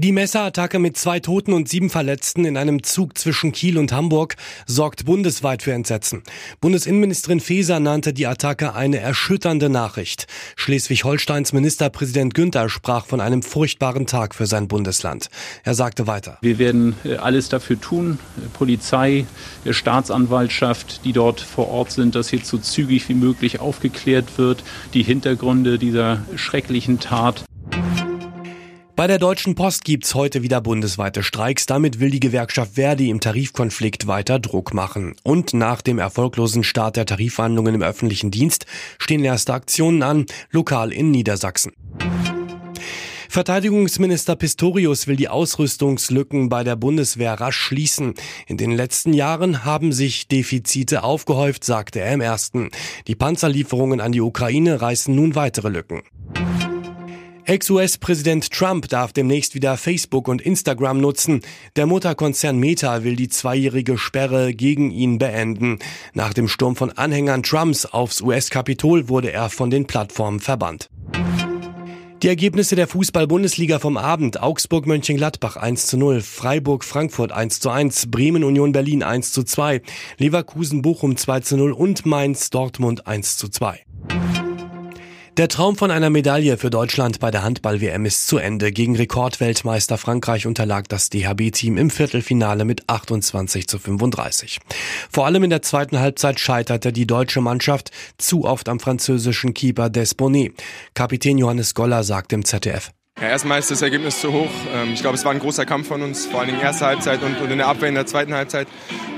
Die Messerattacke mit zwei Toten und sieben Verletzten in einem Zug zwischen Kiel und Hamburg sorgt bundesweit für Entsetzen. Bundesinnenministerin Faeser nannte die Attacke eine erschütternde Nachricht. Schleswig-Holsteins Ministerpräsident Günther sprach von einem furchtbaren Tag für sein Bundesland. Er sagte weiter. Wir werden äh, alles dafür tun, Polizei, Staatsanwaltschaft, die dort vor Ort sind, dass hier so zügig wie möglich aufgeklärt wird, die Hintergründe dieser schrecklichen Tat bei der Deutschen Post gibt's heute wieder bundesweite Streiks. Damit will die Gewerkschaft Verdi im Tarifkonflikt weiter Druck machen. Und nach dem erfolglosen Start der Tarifverhandlungen im öffentlichen Dienst stehen erste Aktionen an, lokal in Niedersachsen. Verteidigungsminister Pistorius will die Ausrüstungslücken bei der Bundeswehr rasch schließen. In den letzten Jahren haben sich Defizite aufgehäuft, sagte er im ersten. Die Panzerlieferungen an die Ukraine reißen nun weitere Lücken. Ex-US-Präsident Trump darf demnächst wieder Facebook und Instagram nutzen. Der Mutterkonzern Meta will die zweijährige Sperre gegen ihn beenden. Nach dem Sturm von Anhängern Trumps aufs US-Kapitol wurde er von den Plattformen verbannt. Die Ergebnisse der Fußball-Bundesliga vom Abend. Augsburg Mönchengladbach 1 zu 0, Freiburg Frankfurt 1 zu 1, Bremen Union Berlin 1 zu 2, Leverkusen Bochum 2 zu 0 und Mainz Dortmund 1 zu 2. Der Traum von einer Medaille für Deutschland bei der Handball-WM ist zu Ende. Gegen Rekordweltmeister Frankreich unterlag das DHB-Team im Viertelfinale mit 28 zu 35. Vor allem in der zweiten Halbzeit scheiterte die deutsche Mannschaft zu oft am französischen Keeper Desponet. Kapitän Johannes Goller sagt im ZDF. Ja, erstmal ist das Ergebnis zu hoch. Ähm, ich glaube, es war ein großer Kampf von uns, vor allem in der ersten Halbzeit und in der Abwehr in der zweiten Halbzeit.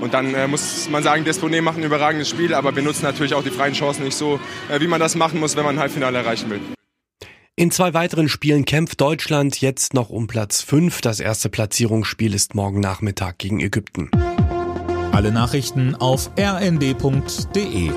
Und dann äh, muss man sagen, Desponé macht ein überragendes Spiel, aber wir nutzen natürlich auch die freien Chancen nicht so, äh, wie man das machen muss, wenn man ein Halbfinale erreichen will. In zwei weiteren Spielen kämpft Deutschland jetzt noch um Platz 5. Das erste Platzierungsspiel ist morgen Nachmittag gegen Ägypten. Alle Nachrichten auf rnd.de